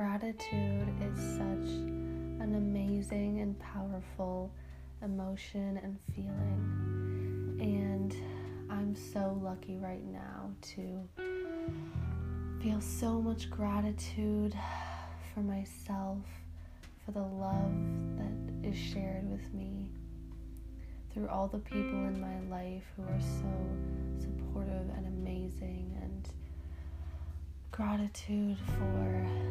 gratitude is such an amazing and powerful emotion and feeling. And I'm so lucky right now to feel so much gratitude for myself, for the love that is shared with me through all the people in my life who are so supportive and amazing, and gratitude for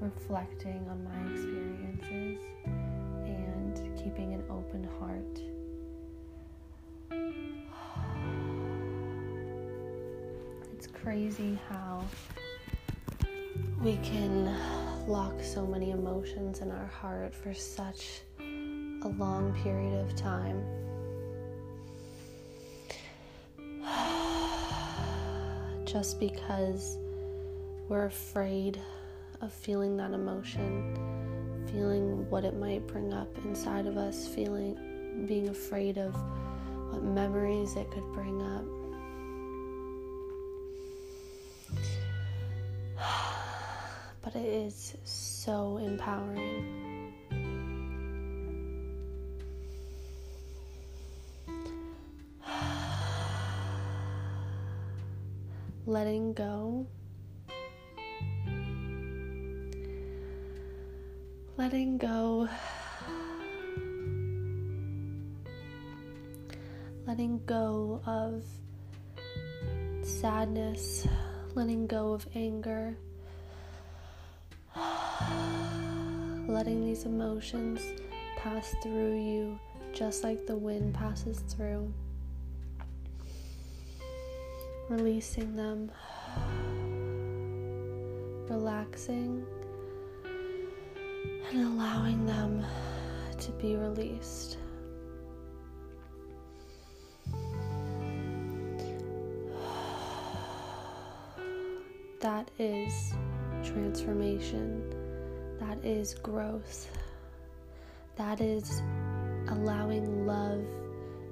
reflecting on my experiences and keeping an open heart. It's crazy how we can lock so many emotions in our heart for such a long period of time. Just because we're afraid of feeling that emotion, feeling what it might bring up inside of us, feeling being afraid of what memories it could bring up. But it is so empowering. letting go, letting go, letting go of sadness, letting go of anger, letting these emotions pass through you just like the wind passes through. Releasing them, relaxing, and allowing them to be released. That is transformation. That is growth. That is allowing love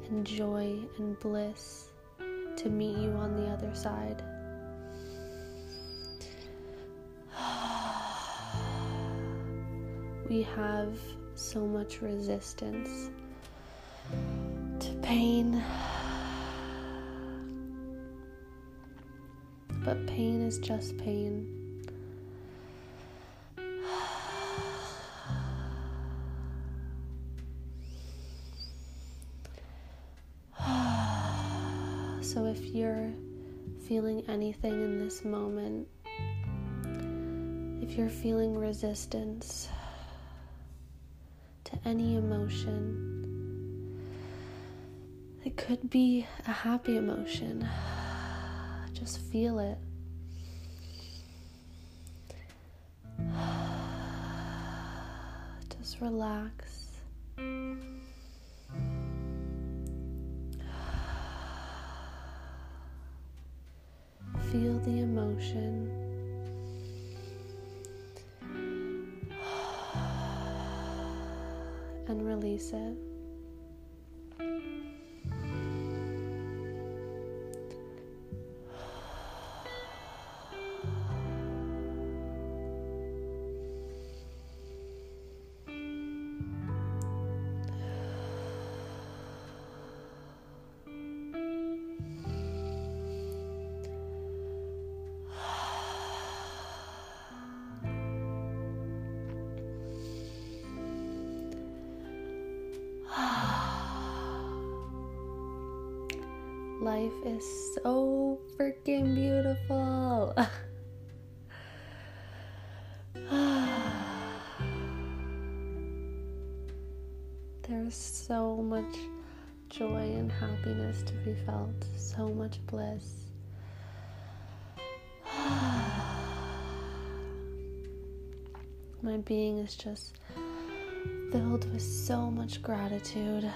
and joy and bliss to meet you on the other side. We have so much resistance to pain, but pain is just pain. So if you're feeling anything in this moment, if you're feeling resistance to any emotion, it could be a happy emotion. Just feel it. Just relax. Feel the emotion. And release it. Life is so freaking beautiful. There's so much joy and happiness to be felt, so much bliss. My being is just filled with so much gratitude.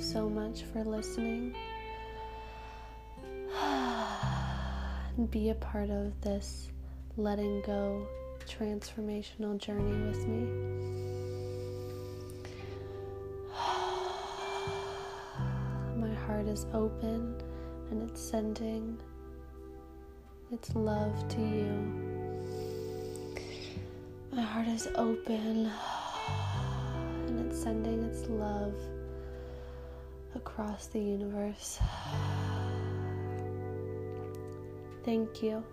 so much for listening. and be a part of this letting go transformational journey with me. My heart is open and it's sending its love to you. My heart is open and it's sending its love across the universe. Thank you.